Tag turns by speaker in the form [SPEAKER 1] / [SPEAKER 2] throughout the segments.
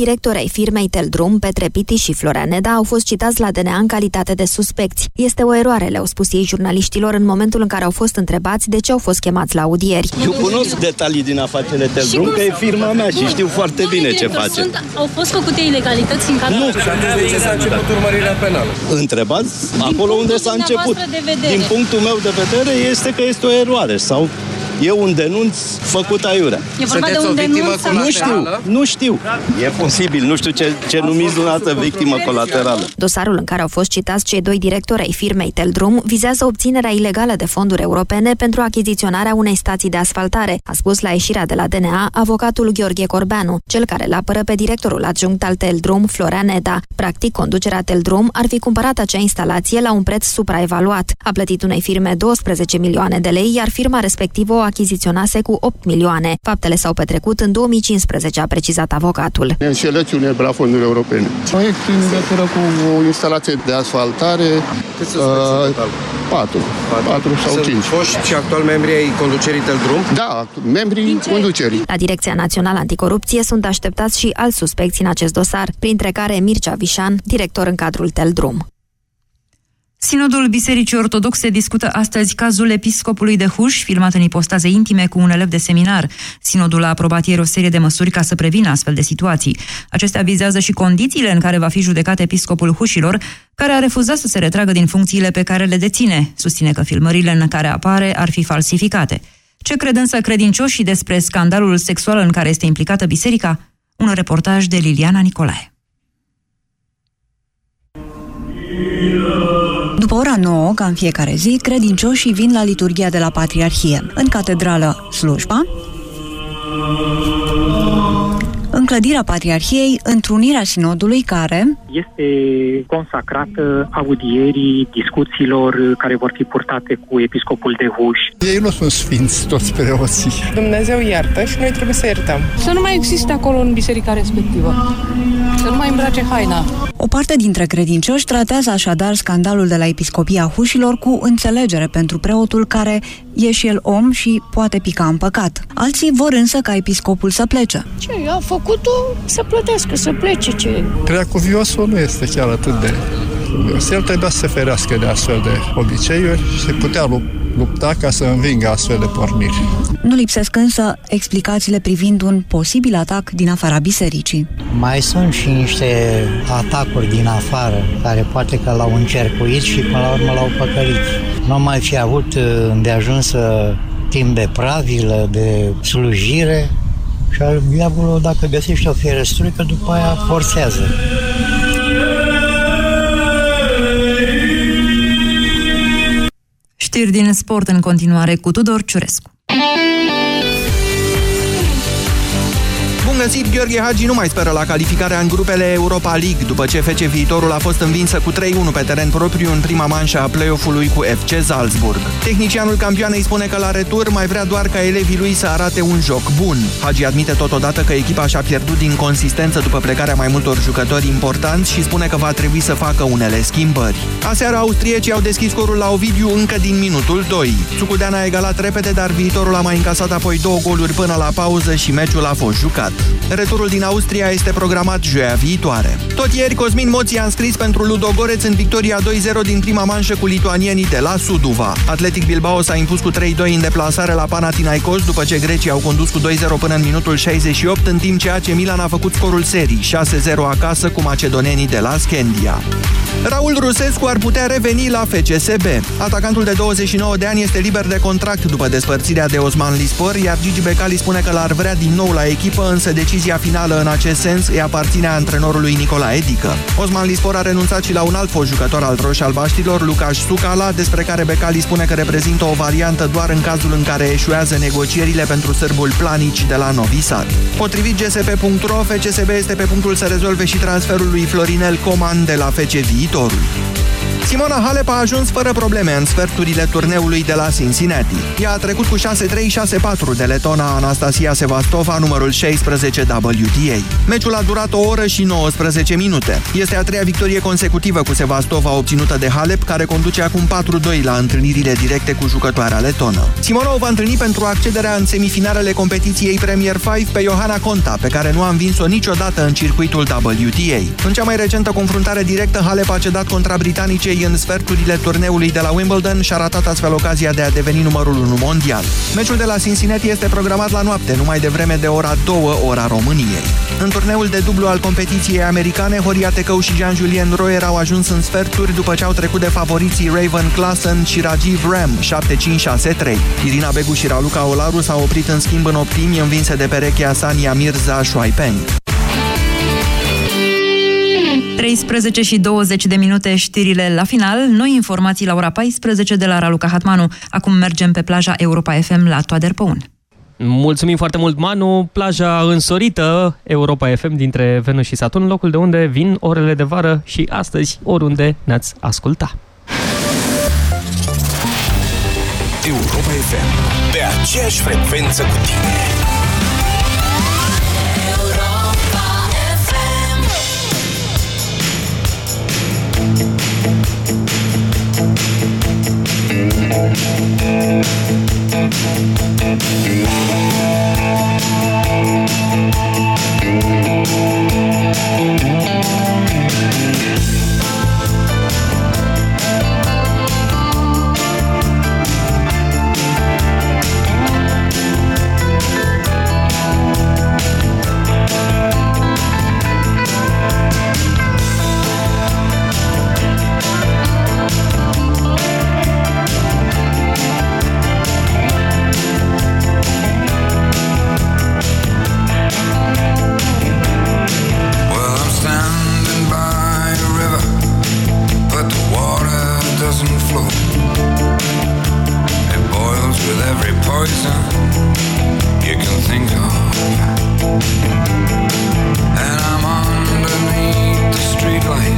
[SPEAKER 1] directori ai firmei Teldrum, Petre Piti și Florea Neda, au fost citați la DNA în calitate de suspecți. Este o eroare, le-au spus ei jurnaliștilor în momentul în care au fost întrebați de ce au fost chemați la audieri.
[SPEAKER 2] Eu cunosc detalii din afacerile Teldrum, că e firma mea și știu foarte bine ce face. Sunt,
[SPEAKER 3] au fost făcute ilegalități în cadrul... Nu,
[SPEAKER 4] de ce s-a început urmărirea penală?
[SPEAKER 2] Întrebați acolo unde s-a început. Din punctul meu de vedere este că este o eroare sau E un denunț făcut aiurea.
[SPEAKER 3] E vorba Sunteți de un denunț
[SPEAKER 2] Nu știu, nu știu. E posibil, nu știu ce, ce numiți dumneavoastră victimă colaterală.
[SPEAKER 1] Dosarul în care au fost citați cei doi directori ai firmei Teldrum vizează obținerea ilegală de fonduri europene pentru achiziționarea unei stații de asfaltare, a spus la ieșirea de la DNA avocatul Gheorghe Corbeanu, cel care îl apără pe directorul adjunct al Teldrum, Florian Neda. Practic, conducerea Teldrum ar fi cumpărat acea instalație la un preț supraevaluat. A plătit unei firme 12 milioane de lei, iar firma respectivă o achiziționase cu 8 milioane. Faptele s-au petrecut în 2015, a precizat avocatul.
[SPEAKER 5] Înșelăciune la fonduri europene. Proiect în legătură cu o instalație de asfaltare.
[SPEAKER 4] Câți uh,
[SPEAKER 5] patru. Patru sau Sunt cinci.
[SPEAKER 4] foști și actual membri ai conducerii Teldrum?
[SPEAKER 5] Da, membrii conducerii.
[SPEAKER 1] La Direcția Națională Anticorupție sunt așteptați și alți suspecți în acest dosar, printre care Mircea Vișan, director în cadrul Teldrum.
[SPEAKER 6] Sinodul Bisericii Ortodoxe discută astăzi cazul episcopului de Huș, filmat în ipostaze intime cu un elev de seminar. Sinodul a aprobat ieri o serie de măsuri ca să prevină astfel de situații. Acestea vizează și condițiile în care va fi judecat episcopul Hușilor, care a refuzat să se retragă din funcțiile pe care le deține. Susține că filmările în care apare ar fi falsificate. Ce cred însă credincioșii despre scandalul sexual în care este implicată biserica? Un reportaj de Liliana Nicolae.
[SPEAKER 7] După ora 9, ca în fiecare zi, credincioșii vin la liturgia de la Patriarhie. În catedrală, slujba, în clădirea Patriarhiei, întrunirea sinodului care
[SPEAKER 8] este consacrată audierii, discuțiilor care vor fi purtate cu episcopul de Huș.
[SPEAKER 5] Ei nu sunt sfinți, toți preoții.
[SPEAKER 9] Dumnezeu iartă și noi trebuie să iertăm.
[SPEAKER 10] Să nu mai existe acolo în biserica respectivă. Să nu mai îmbrace haina.
[SPEAKER 7] O parte dintre credincioși tratează așadar scandalul de la Episcopia Hușilor cu înțelegere pentru preotul care e și el om și poate pica în păcat. Alții vor însă ca episcopul să plece.
[SPEAKER 10] Ce a făcut-o să plătească, să plece. Ce...
[SPEAKER 5] Preacuviosul nu este chiar atât de el trebuia să se ferească de astfel de obiceiuri și putea lupta ca să învingă astfel de porniri.
[SPEAKER 7] Nu lipsesc însă explicațiile privind un posibil atac din afara bisericii.
[SPEAKER 11] Mai sunt și niște atacuri din afară, care poate că l-au încercuit și până la urmă l-au păcălit. Nu mai fi avut de ajuns timp de pravilă, de slujire și diavolul, dacă găsește o fierăstruică, după aia forțează.
[SPEAKER 6] Știri din sport în continuare cu Tudor Ciurescu.
[SPEAKER 12] Găsit, Gheorghe Hagi nu mai speră la calificarea în grupele Europa League, după ce FC Viitorul a fost învinsă cu 3-1 pe teren propriu în prima manșă a play-off-ului cu FC Salzburg. Tehnicianul campioanei spune că la retur mai vrea doar ca elevii lui să arate un joc bun. Hagi admite totodată că echipa și-a pierdut din consistență după plecarea mai multor jucători importanți și spune că va trebui să facă unele schimbări. Aseară austriecii au deschis scorul la Ovidiu încă din minutul 2. Sucudeana a egalat repede, dar Viitorul a mai încasat apoi două goluri până la pauză și meciul a fost jucat. Returul din Austria este programat joia viitoare. Tot ieri, Cosmin Moții a înscris pentru Ludogoreț în victoria 2-0 din prima manșă cu lituanienii de la Suduva. Atletic Bilbao s-a impus cu 3-2 în deplasare la Panathinaikos, după ce grecii au condus cu 2-0 până în minutul 68, în timp ce AC Milan a făcut scorul serii 6-0 acasă cu macedonenii de la Scandia. Raul Rusescu ar putea reveni la FCSB. Atacantul de 29 de ani este liber de contract după despărțirea de Osman Lispor, iar Gigi Becali spune că l-ar vrea din nou la echipă, însă decizia finală în acest sens îi aparține antrenorului Nicola Edică. Osman Lispor a renunțat și la un alt fost jucător al roșii-albaștilor, Lucas Sucala, despre care Becali spune că reprezintă o variantă doar în cazul în care eșuează negocierile pentru sârbul Planici de la Novi Sad. Potrivit gsp.ro, FCSB este pe punctul să rezolve și transferul lui Florinel Coman de la FC Viitorul. Simona Halep a ajuns fără probleme în sferturile turneului de la Cincinnati. Ea a trecut cu 6-3-6-4 de letona Anastasia Sevastova, numărul 16 WTA. Meciul a durat o oră și 19 minute. Este a treia victorie consecutivă cu Sevastova obținută de Halep, care conduce acum 4-2 la întâlnirile directe cu jucătoarea letonă. Simona o va întâlni pentru accederea în semifinalele competiției Premier 5 pe Johanna Conta, pe care nu a învins-o niciodată în circuitul WTA. În cea mai recentă confruntare directă, Halep a cedat contra britanicei în sferturile turneului de la Wimbledon și a ratat astfel ocazia de a deveni numărul 1 mondial. Meciul de la Cincinnati este programat la noapte, numai devreme de ora 2 ora României. În turneul de dublu al competiției americane, Horia Tecău și Jean-Julien Royer au ajuns în sferturi după ce au trecut de favoriții Raven Klassen și Rajiv Ram 7-5-6-3. Irina Begu și Raluca Olaru s-au oprit în schimb în optimi învinse de perechea Sania Mirza Shuaipeng.
[SPEAKER 6] 13 și 20 de minute știrile la final, noi informații la ora 14 de la Raluca Hatmanu. Acum mergem pe plaja Europa FM la Toader Păun.
[SPEAKER 13] Mulțumim foarte mult, Manu. Plaja însorită Europa FM dintre Venus și Saturn, locul de unde vin orele de vară și astăzi oriunde ne-ați asculta.
[SPEAKER 14] Europa FM, pe aceeași frecvență cu tine.
[SPEAKER 13] Thank poison
[SPEAKER 14] you can think of. And I'm underneath the streetlight.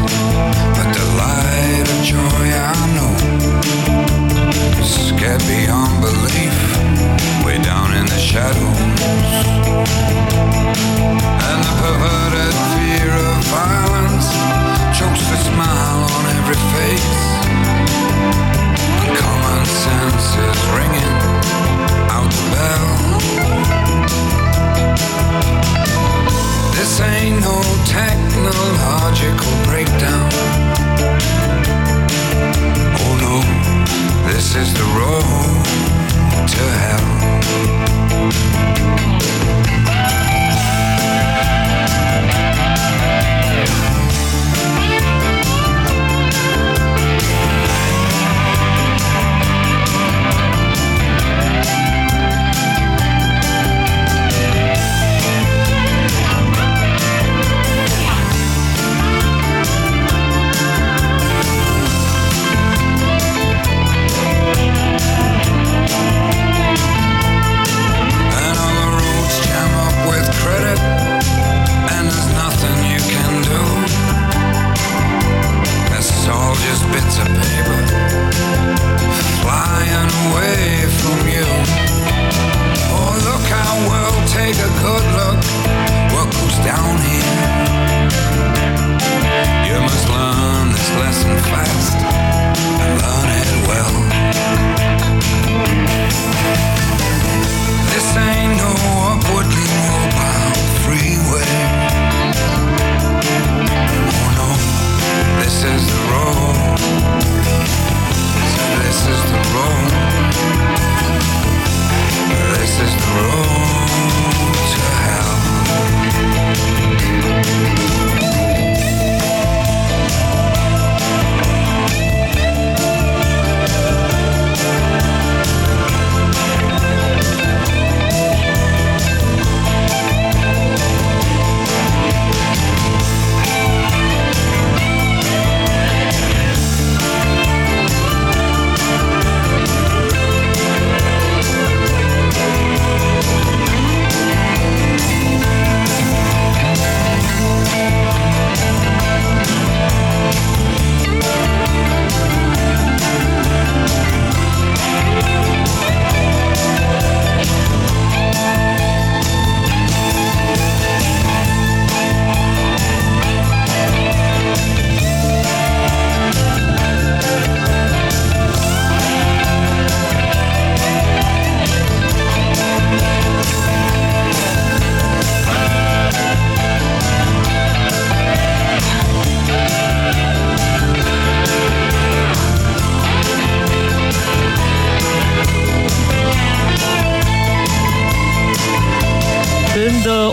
[SPEAKER 14] take a good look. What goes down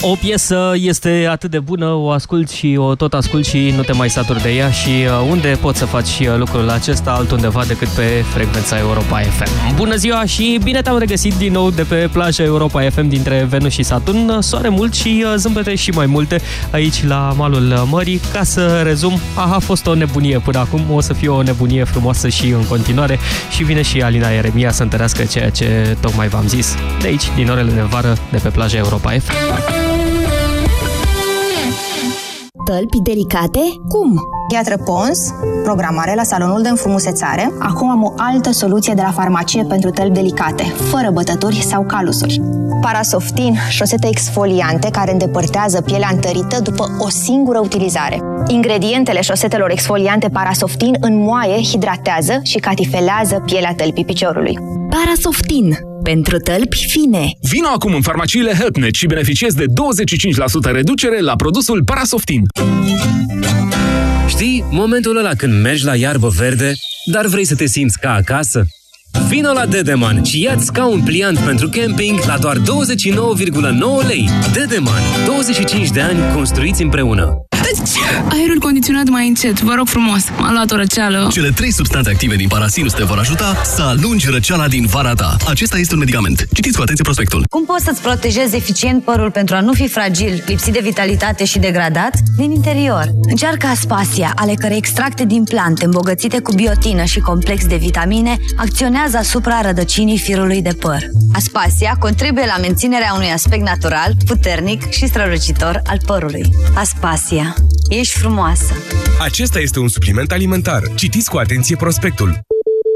[SPEAKER 13] o piesă este atât de bună, o asculti și o tot asculti și nu te mai saturi de ea și uh, unde poți să faci uh, lucrul acesta altundeva decât pe frecvența Europa FM. Bună ziua și bine te-am regăsit din nou de pe plaja Europa FM dintre Venus și Saturn. Soare mult și zâmbete și mai multe aici la malul mării. Ca să rezum, a fost o nebunie până acum, o să fie o nebunie frumoasă și în continuare și vine și Alina Ieremia să întărească ceea ce tocmai v-am zis de aici, din orele de vară, de pe plaja Europa FM.
[SPEAKER 15] Tălpi delicate? Cum?
[SPEAKER 16] Piatră Pons, programare la salonul de înfrumusețare. Acum am o altă soluție de la farmacie pentru tălpi delicate, fără bătături sau calusuri. Parasoftin, șosete exfoliante care îndepărtează pielea întărită după o singură utilizare. Ingredientele șosetelor exfoliante Parasoftin înmoaie, hidratează și catifelează pielea tălpii piciorului.
[SPEAKER 15] Parasoftin pentru tălpi fine.
[SPEAKER 14] Vino acum în farmaciile HelpNet și beneficiezi de 25% reducere la produsul Parasoftin.
[SPEAKER 17] Știi, momentul ăla când mergi la iarbă verde, dar vrei să te simți ca acasă? Vino la Dedeman și ia-ți un pliant pentru camping la doar 29,9 lei. Dedeman. 25 de ani construiți împreună.
[SPEAKER 18] Aerul condiționat mai încet, vă rog frumos. M-a luat o răceală.
[SPEAKER 14] Cele trei substanțe active din parasinus te vor ajuta să alungi răceala din vara ta. Acesta este un medicament. Citiți cu atenție prospectul.
[SPEAKER 19] Cum poți să-ți protejezi eficient părul pentru a nu fi fragil, lipsit de vitalitate și degradat? Din interior. Încearcă Aspasia, ale cărei extracte din plante îmbogățite cu biotină și complex de vitamine acționează asupra rădăcinii firului de păr. Aspasia contribuie la menținerea unui aspect natural, puternic și strălucitor al părului. Aspasia. Ești frumoasă!
[SPEAKER 14] Acesta este un supliment alimentar. Citiți cu atenție prospectul.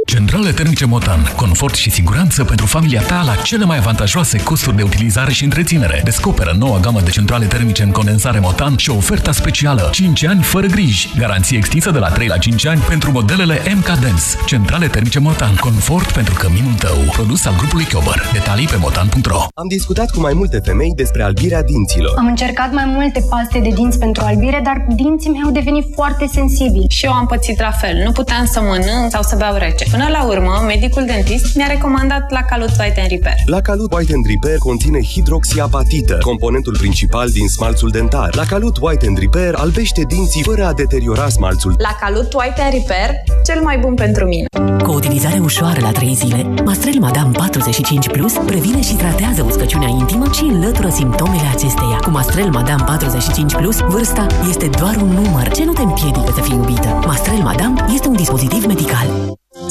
[SPEAKER 20] Centrale termice Motan. Confort și siguranță pentru familia ta la cele mai avantajoase costuri de utilizare și întreținere. Descoperă noua gamă de centrale termice în condensare Motan și oferta specială 5 ani fără griji. Garanție extinsă de la 3 la 5 ani pentru modelele MK Dance. Centrale termice Motan. Confort pentru căminul tău. Produs al grupului Chiober. Detalii pe motan.ro
[SPEAKER 14] Am discutat cu mai multe femei despre albirea dinților.
[SPEAKER 21] Am încercat mai multe paste de dinți pentru albire, dar dinții mei au devenit foarte sensibili.
[SPEAKER 3] Și eu am pățit la fel. Nu puteam să mănânc sau să beau rece. Până la urmă, medicul dentist mi-a recomandat la Calut White and Repair.
[SPEAKER 14] La Calut White and Repair conține hidroxiapatita, componentul principal din smalțul dentar. La Calut White and Repair albește dinții fără a deteriora smalțul.
[SPEAKER 3] La Calut White and Repair, cel mai bun pentru mine.
[SPEAKER 15] Cu o utilizare ușoară la 3 zile, Mastrel Madame 45 Plus previne și tratează uscăciunea intimă și înlătură simptomele acesteia. Cu Mastrel Madame 45 Plus, vârsta este doar un număr ce nu te împiedică să fii iubită. Mastrel Madame este un dispozitiv medical.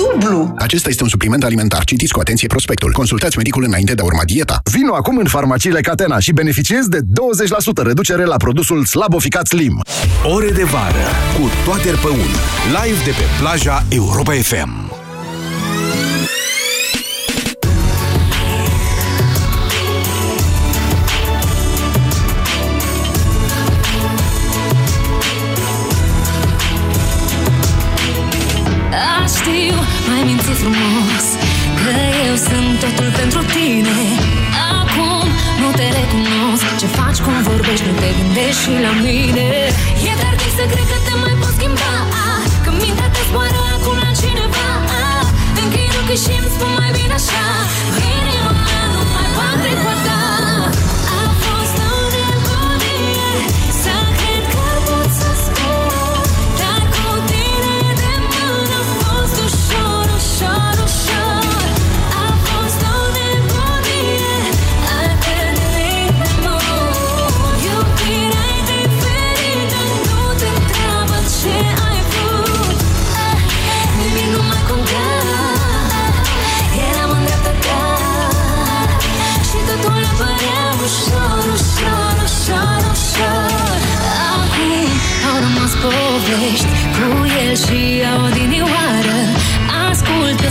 [SPEAKER 22] dublu.
[SPEAKER 14] Acesta este un supliment alimentar. Citiți cu atenție prospectul. Consultați medicul înainte de a urma dieta. Vino acum în farmaciile Catena și beneficiezi de 20% reducere la produsul Slaboficat Slim. Ore de vară cu Toader Păun. Live de pe plaja Europa FM.
[SPEAKER 23] Mai minți frumos Că eu sunt totul pentru tine. Acum nu te recunosc Ce faci, cum vorbești, nu te gândești și la mine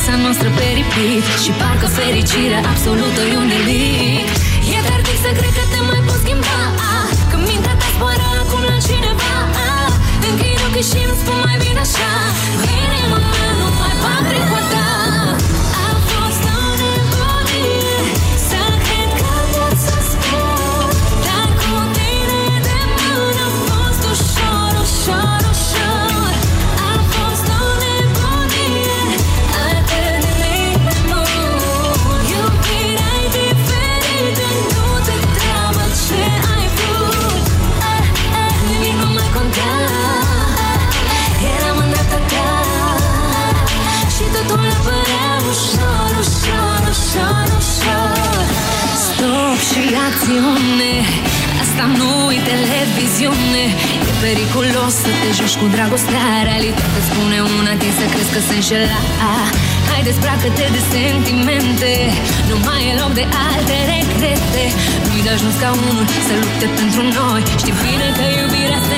[SPEAKER 23] viața noastră pe Și parcă fericirea absolută e un delic E tardiv să cred că te mai poți schimba. Că mintea ta zboară acum la cineva Închid ochii și îmi spun mai bine așa. Vine înșela ah, ah. Hai desbracă-te de sentimente. Nu mai e loc de alte regrete. Nu-i de ajuns ca unul să lupte pentru noi. Știi bine că iubirea se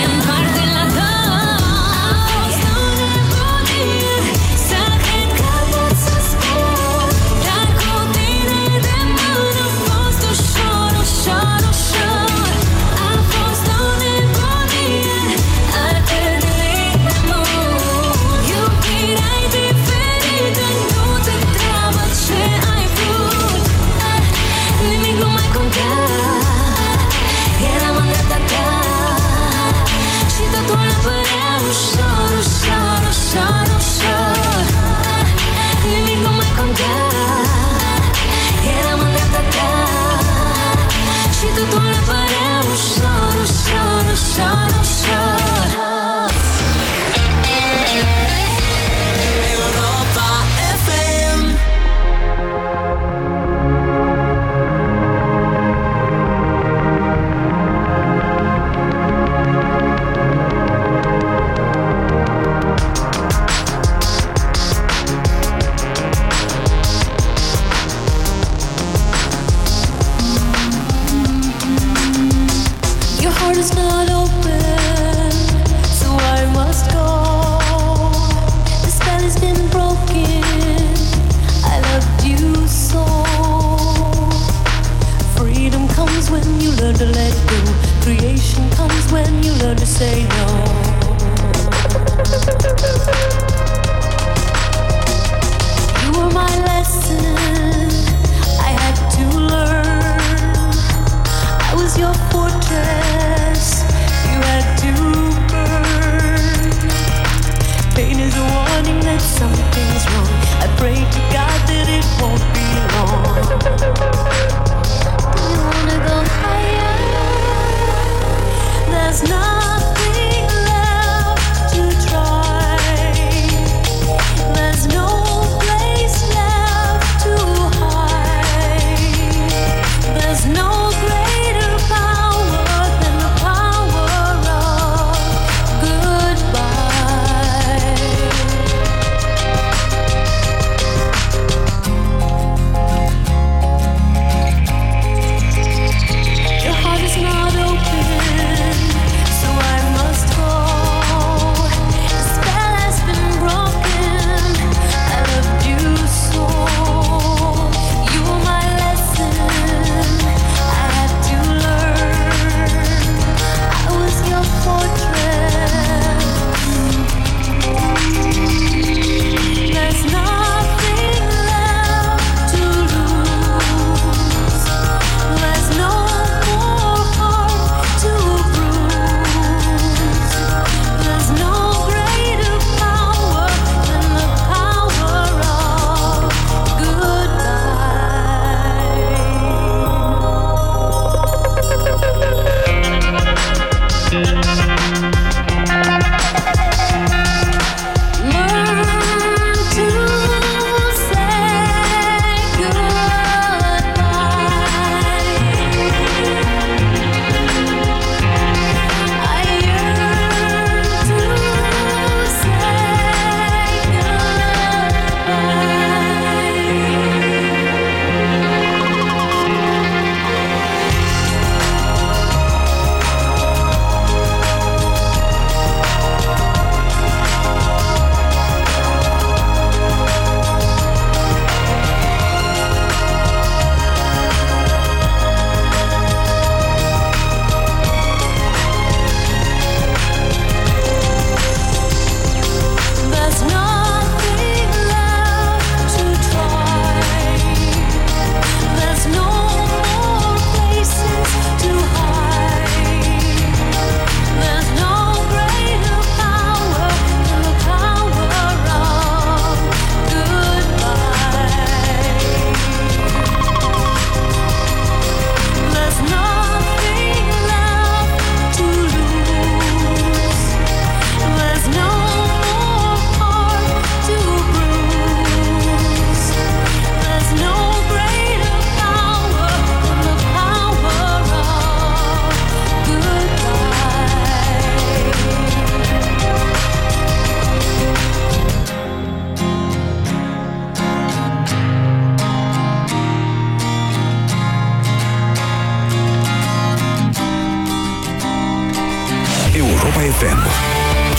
[SPEAKER 24] FM.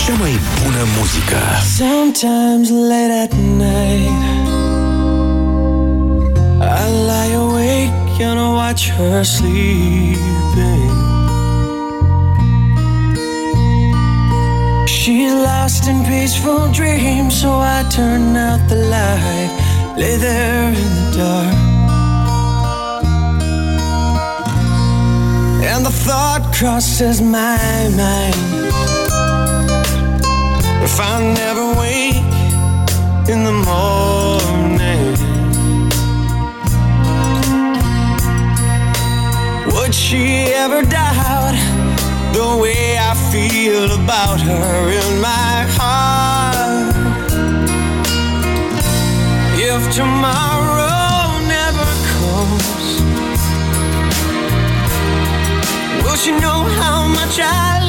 [SPEAKER 14] Cea mai bună muzică.
[SPEAKER 25] Sometimes late at night I lie awake and I watch her sleeping She's lost in peaceful dreams So I turn out the light Lay there in the dark And the thought crosses my mind If I never wake in the morning Would she ever doubt the way I feel about her in my heart? If tomorrow never comes Will she know how much I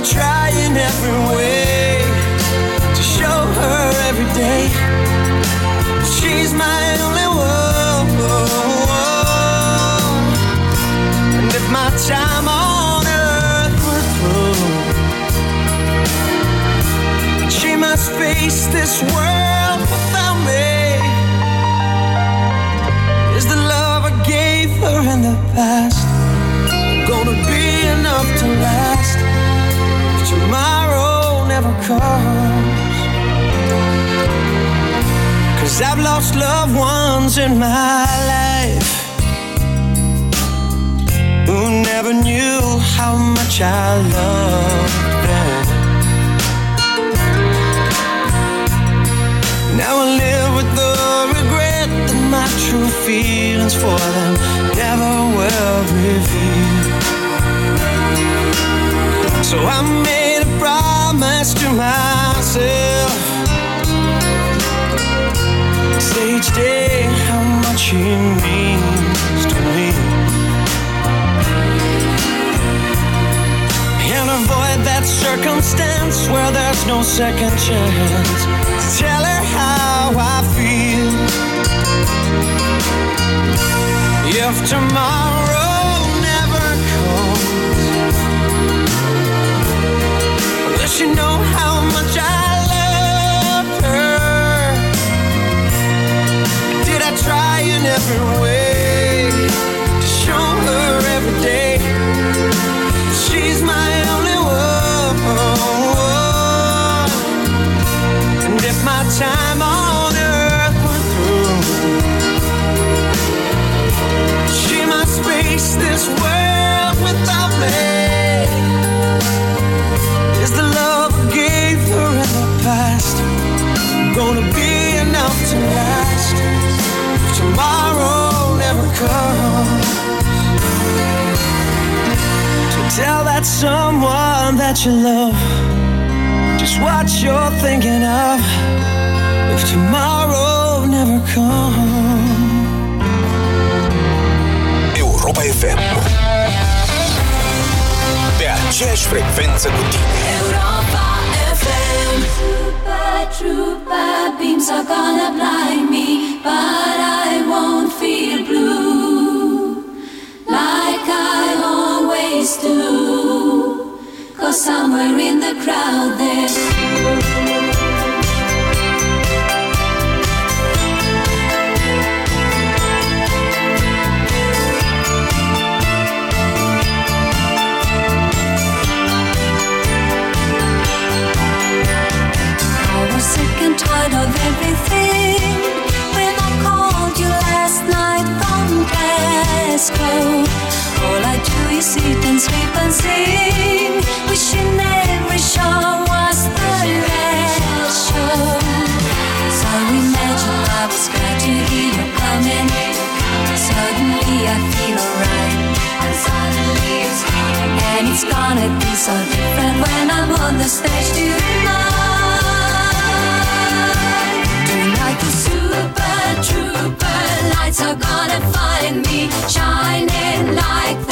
[SPEAKER 25] Did I try in every way to show her every day she's my only one? And if my time on earth were through, she must face this world without me. Is the love I gave her in the past gonna be enough to last tomorrow never comes? Cause I've lost loved ones in my life who never knew how much I loved them. Now I live with the regret that my true feelings for them never will reveal. So I made to myself. Say each day how much he means to me. And avoid that circumstance where there's no second chance. Tell her how I feel. If tomorrow she know how much I tomorrow never comes. So tell that someone that you love just what you're thinking of. If tomorrow never comes.
[SPEAKER 14] Europa FM. Pe aceeași frecvență cu tine.
[SPEAKER 23] Europa FM. Trooper, beams are gonna blind me, but I won't feel blue like I always do. Cause somewhere in the crowd there's sit and sleep and sing, wishing every show was the last show. So imagine I was glad to hear you coming. Suddenly I feel alright, and suddenly it's and it's gonna be so different when I'm on the stage tonight. Tonight the super trooper lights are gonna find me shining like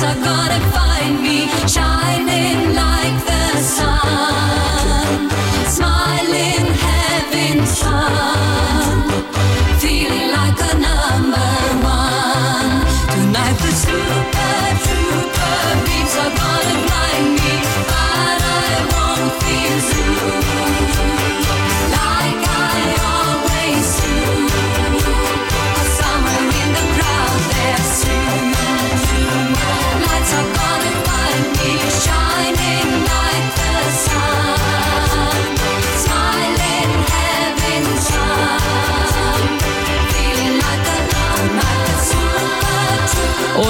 [SPEAKER 23] lights are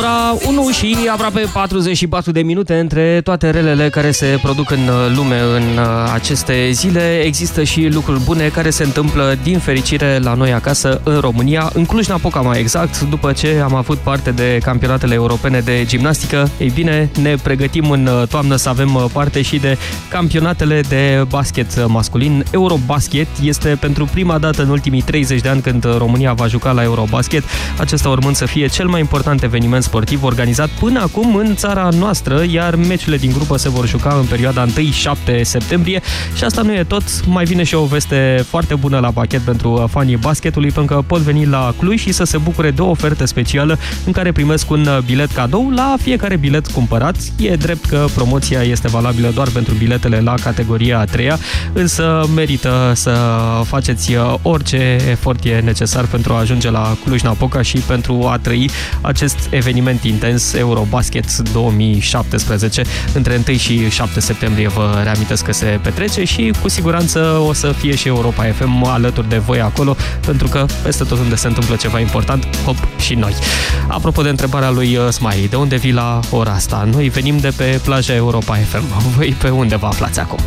[SPEAKER 23] trooper.
[SPEAKER 13] Ora 1 și aproape 44 de minute între toate relele care se produc în uh, lume în uh, aceste zile. Există și lucruri bune care se întâmplă din fericire la noi acasă în România, în Cluj-Napoca mai exact, după ce am avut parte de campionatele europene de gimnastică. Ei bine, ne pregătim în uh, toamnă să avem parte și de campionatele de basket masculin. Eurobasket este pentru prima dată în ultimii 30 de ani când România va juca la Eurobasket, acesta urmând să fie cel mai important eveniment sportiv organizat până acum în țara noastră, iar meciurile din grupă se vor juca în perioada 1-7 septembrie și asta nu e tot, mai vine și o veste foarte bună la pachet pentru fanii basketului, pentru că pot veni la Cluj și să se bucure de o ofertă specială în care primesc un bilet cadou la fiecare bilet cumpărat. E drept că promoția este valabilă doar pentru biletele la categoria a treia, însă merită să faceți orice efort e necesar pentru a ajunge la Cluj-Napoca și pentru a trăi acest eveniment intens Eurobasket 2017. Între 1 și 7 septembrie vă reamintesc că se petrece și cu siguranță o să fie și Europa FM alături de voi acolo, pentru că peste tot unde se întâmplă ceva important, hop, și noi. Apropo de întrebarea lui uh, Smiley, de unde vii la ora asta? Noi venim de pe plaja Europa FM. Voi pe unde vă aflați acum?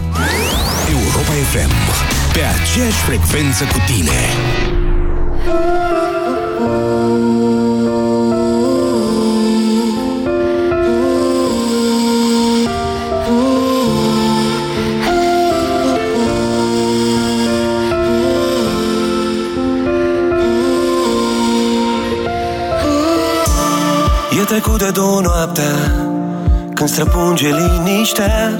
[SPEAKER 26] Europa FM. Pe aceeași frecvență cu tine.
[SPEAKER 25] Trecut de două noaptea Când străpunge liniștea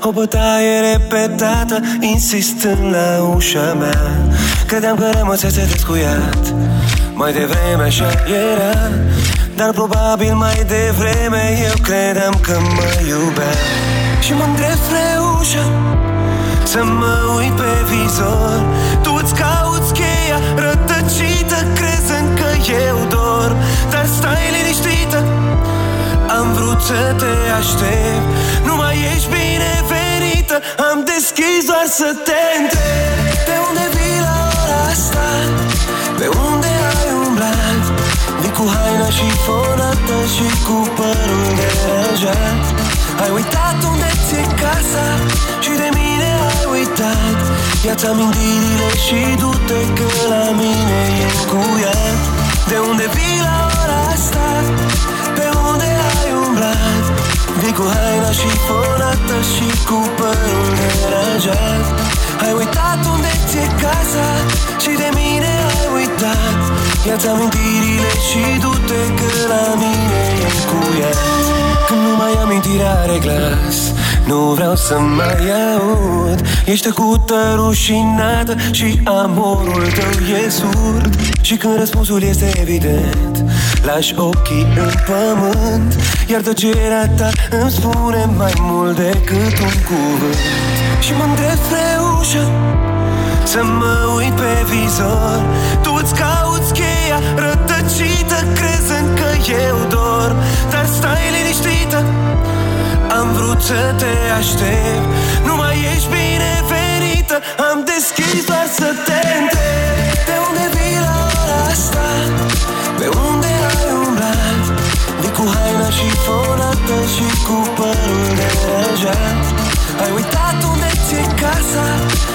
[SPEAKER 25] O bătaie repetată Insistând la ușa mea. Credeam că rămăsese descuiat Mai devreme așa era Dar probabil mai devreme Eu credeam că mă iubea. Și mă îndrept spre ușă Să mă uit pe vizor. Tu îți cauți cheia Rătăcită să te aștept Nu mai ești binevenită Am deschis doar să te întreb De unde vii la ora asta? Pe unde ai umblat? Vii cu haina și fonată Și cu părul deranjat Ai uitat unde ți-e casa Și de mine ai uitat Ia-ți amintirile și du-te Că la mine e încuiat De unde vii la ora asta? Vii cu haina și fonată Și cu părul deranjat Ai uitat unde ți-e casa Și de mine ai uitat. Ia-ți amintirile și du-te că la mine e cu ea. Când nu mai amintirea are glas Nu vreau să mai aud. Ești tăcută, rușinată Și amorul tău e surd. Și când răspunsul este evident Lași ochii în pământ Iar tăcerea ta îmi spune mai mult decât un cuvânt. Și mă îndrept spre ușă Să mă uit pe vizor. Tu îți cauți cheia rătăcită Crezând că eu dorm Dar stai liniștită Am vrut să te aștept. Nu mai ești binevenită Am deschis doar să te fonată Și cu părul deranjat Ai uitat unde ți-e casa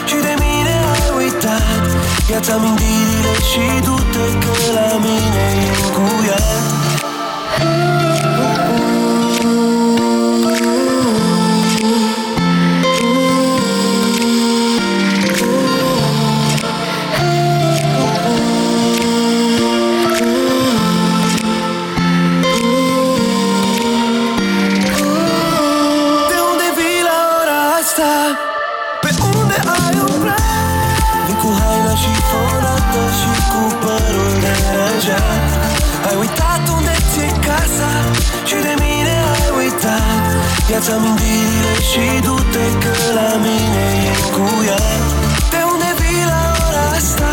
[SPEAKER 25] Și de mine ai uitat. Ia-ți amintirile și du-te Că la mine e cu ea Ia-ți amintirile și du-te că la mine e cu ea. De unde vii la ora asta?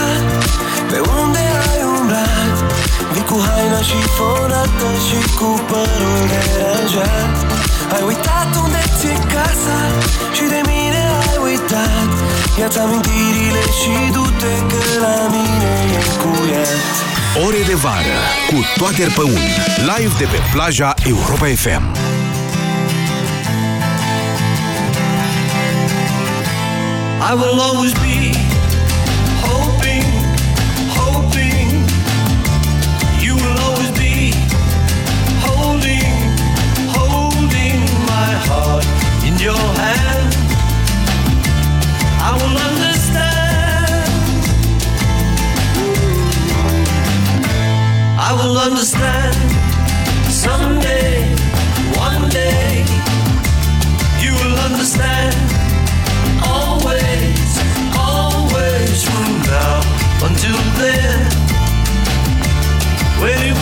[SPEAKER 25] Pe unde ai umblat? Vii cu haina și fonată și cu părul deranjat. Ai uitat unde ți-e casa și de mine ai uitat. Ia-ți amintirile și du-te că la mine e cu ea.
[SPEAKER 26] Ore de vară cu Toader Păun Live de pe plaja Europa FM
[SPEAKER 25] I will always be hoping, hoping you will always be holding, holding my heart in your hand. I will understand. I will understand When you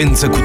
[SPEAKER 26] frecvență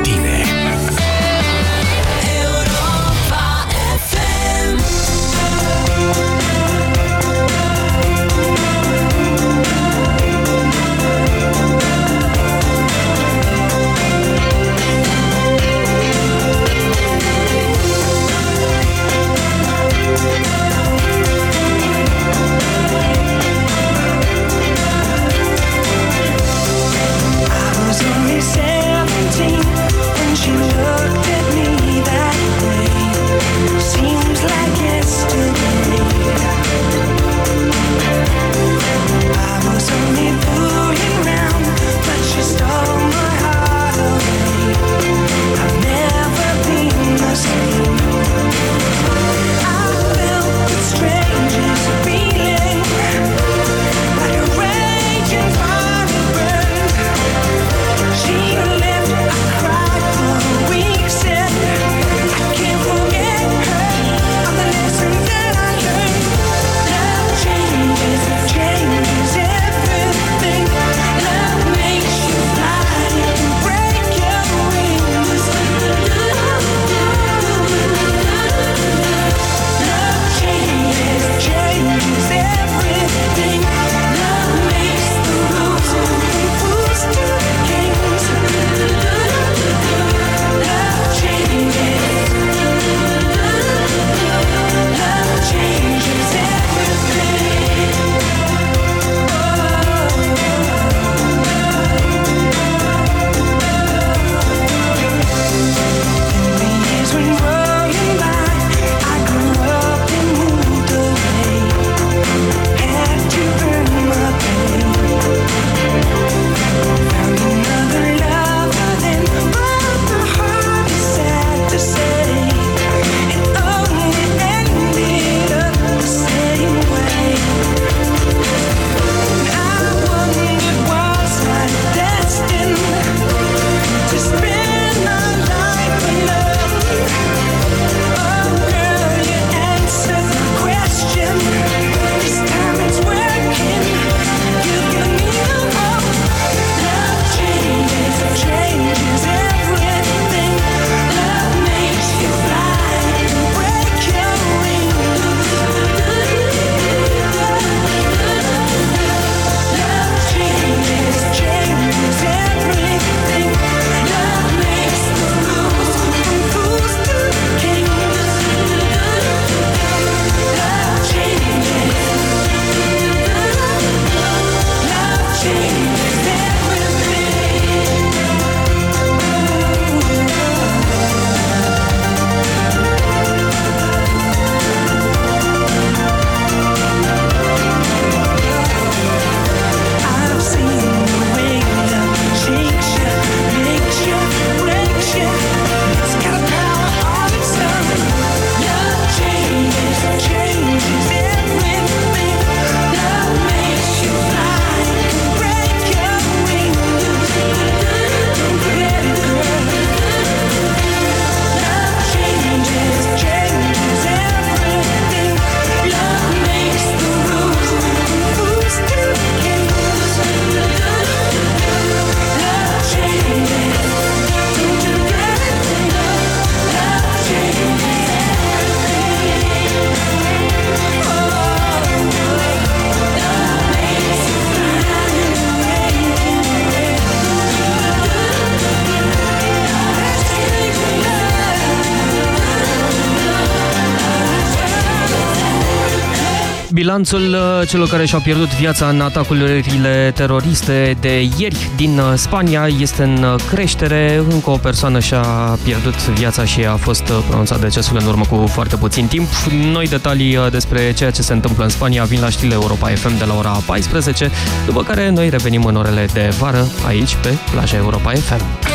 [SPEAKER 13] bilanțul uh, celor care și-au pierdut viața în atacurile teroriste de ieri din uh, Spania este în uh, creștere. Încă o persoană și-a pierdut viața și a fost pronunțat decesul în urmă cu foarte puțin timp. Noi detalii despre ceea ce se întâmplă în Spania vin la știle Europa FM de la ora 14, după care noi revenim în orele de vară aici pe plaja Europa FM.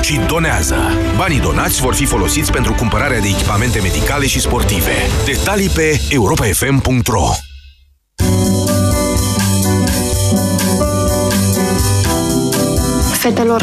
[SPEAKER 27] și donează. Banii donați vor fi folosiți pentru cumpărarea de echipamente medicale și sportive. Detalii pe europafm.ro
[SPEAKER 28] Fetelor,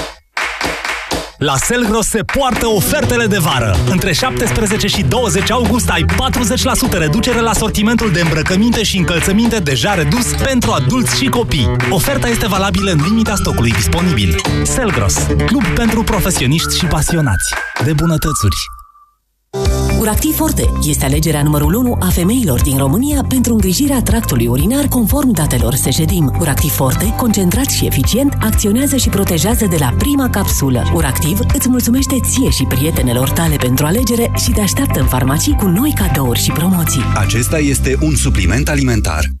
[SPEAKER 29] La Selgros se poartă ofertele de vară. Între 17 și 20 august ai 40% reducere la sortimentul de îmbrăcăminte și încălțăminte deja redus pentru adulți și copii. Oferta este valabilă în limita stocului disponibil. Selgros, club pentru profesioniști și pasionați de bunătățuri.
[SPEAKER 15] Uractiv Forte este alegerea numărul 1 a femeilor din România pentru îngrijirea tractului urinar conform datelor Sejedim. Uractiv Forte, concentrat și eficient, acționează și protejează de la prima capsulă. Uractiv îți mulțumește ție și prietenelor tale pentru alegere și te așteaptă în farmacii cu noi cadouri și promoții.
[SPEAKER 20] Acesta este un supliment alimentar.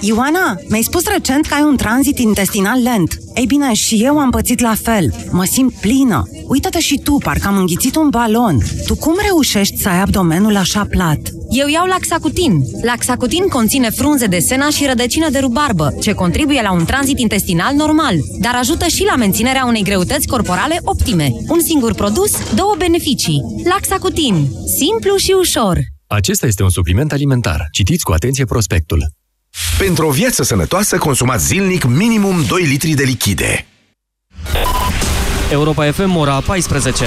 [SPEAKER 30] Ioana, mi-ai spus recent că ai un tranzit intestinal lent. Ei bine, și eu am pățit la fel. Mă simt plină. Uită-te și tu, parcă am înghițit un balon. Tu cum reușești să ai abdomenul așa plat?
[SPEAKER 31] Eu iau Laxacutin. Laxacutin conține frunze de sena și rădăcină de rubarbă, ce contribuie la un tranzit intestinal normal, dar ajută și la menținerea unei greutăți corporale optime. Un singur produs, două beneficii. Laxacutin. Simplu și ușor.
[SPEAKER 32] Acesta este un supliment alimentar. Citiți cu atenție prospectul.
[SPEAKER 27] Pentru o viață sănătoasă, consumați zilnic minimum 2 litri de lichide.
[SPEAKER 13] Europa FM, ora 14.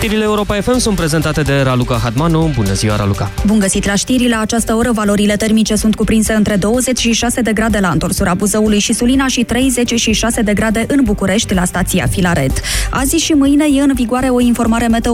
[SPEAKER 13] Știrile Europa FM sunt prezentate de Raluca Hadmanu. Bună ziua, Raluca!
[SPEAKER 1] Bun găsit la știri. La această oră, valorile termice sunt cuprinse între 26 de grade la întorsura Buzăului și Sulina și 36 de grade în București, la stația Filaret. Azi și mâine e în vigoare o informare meteo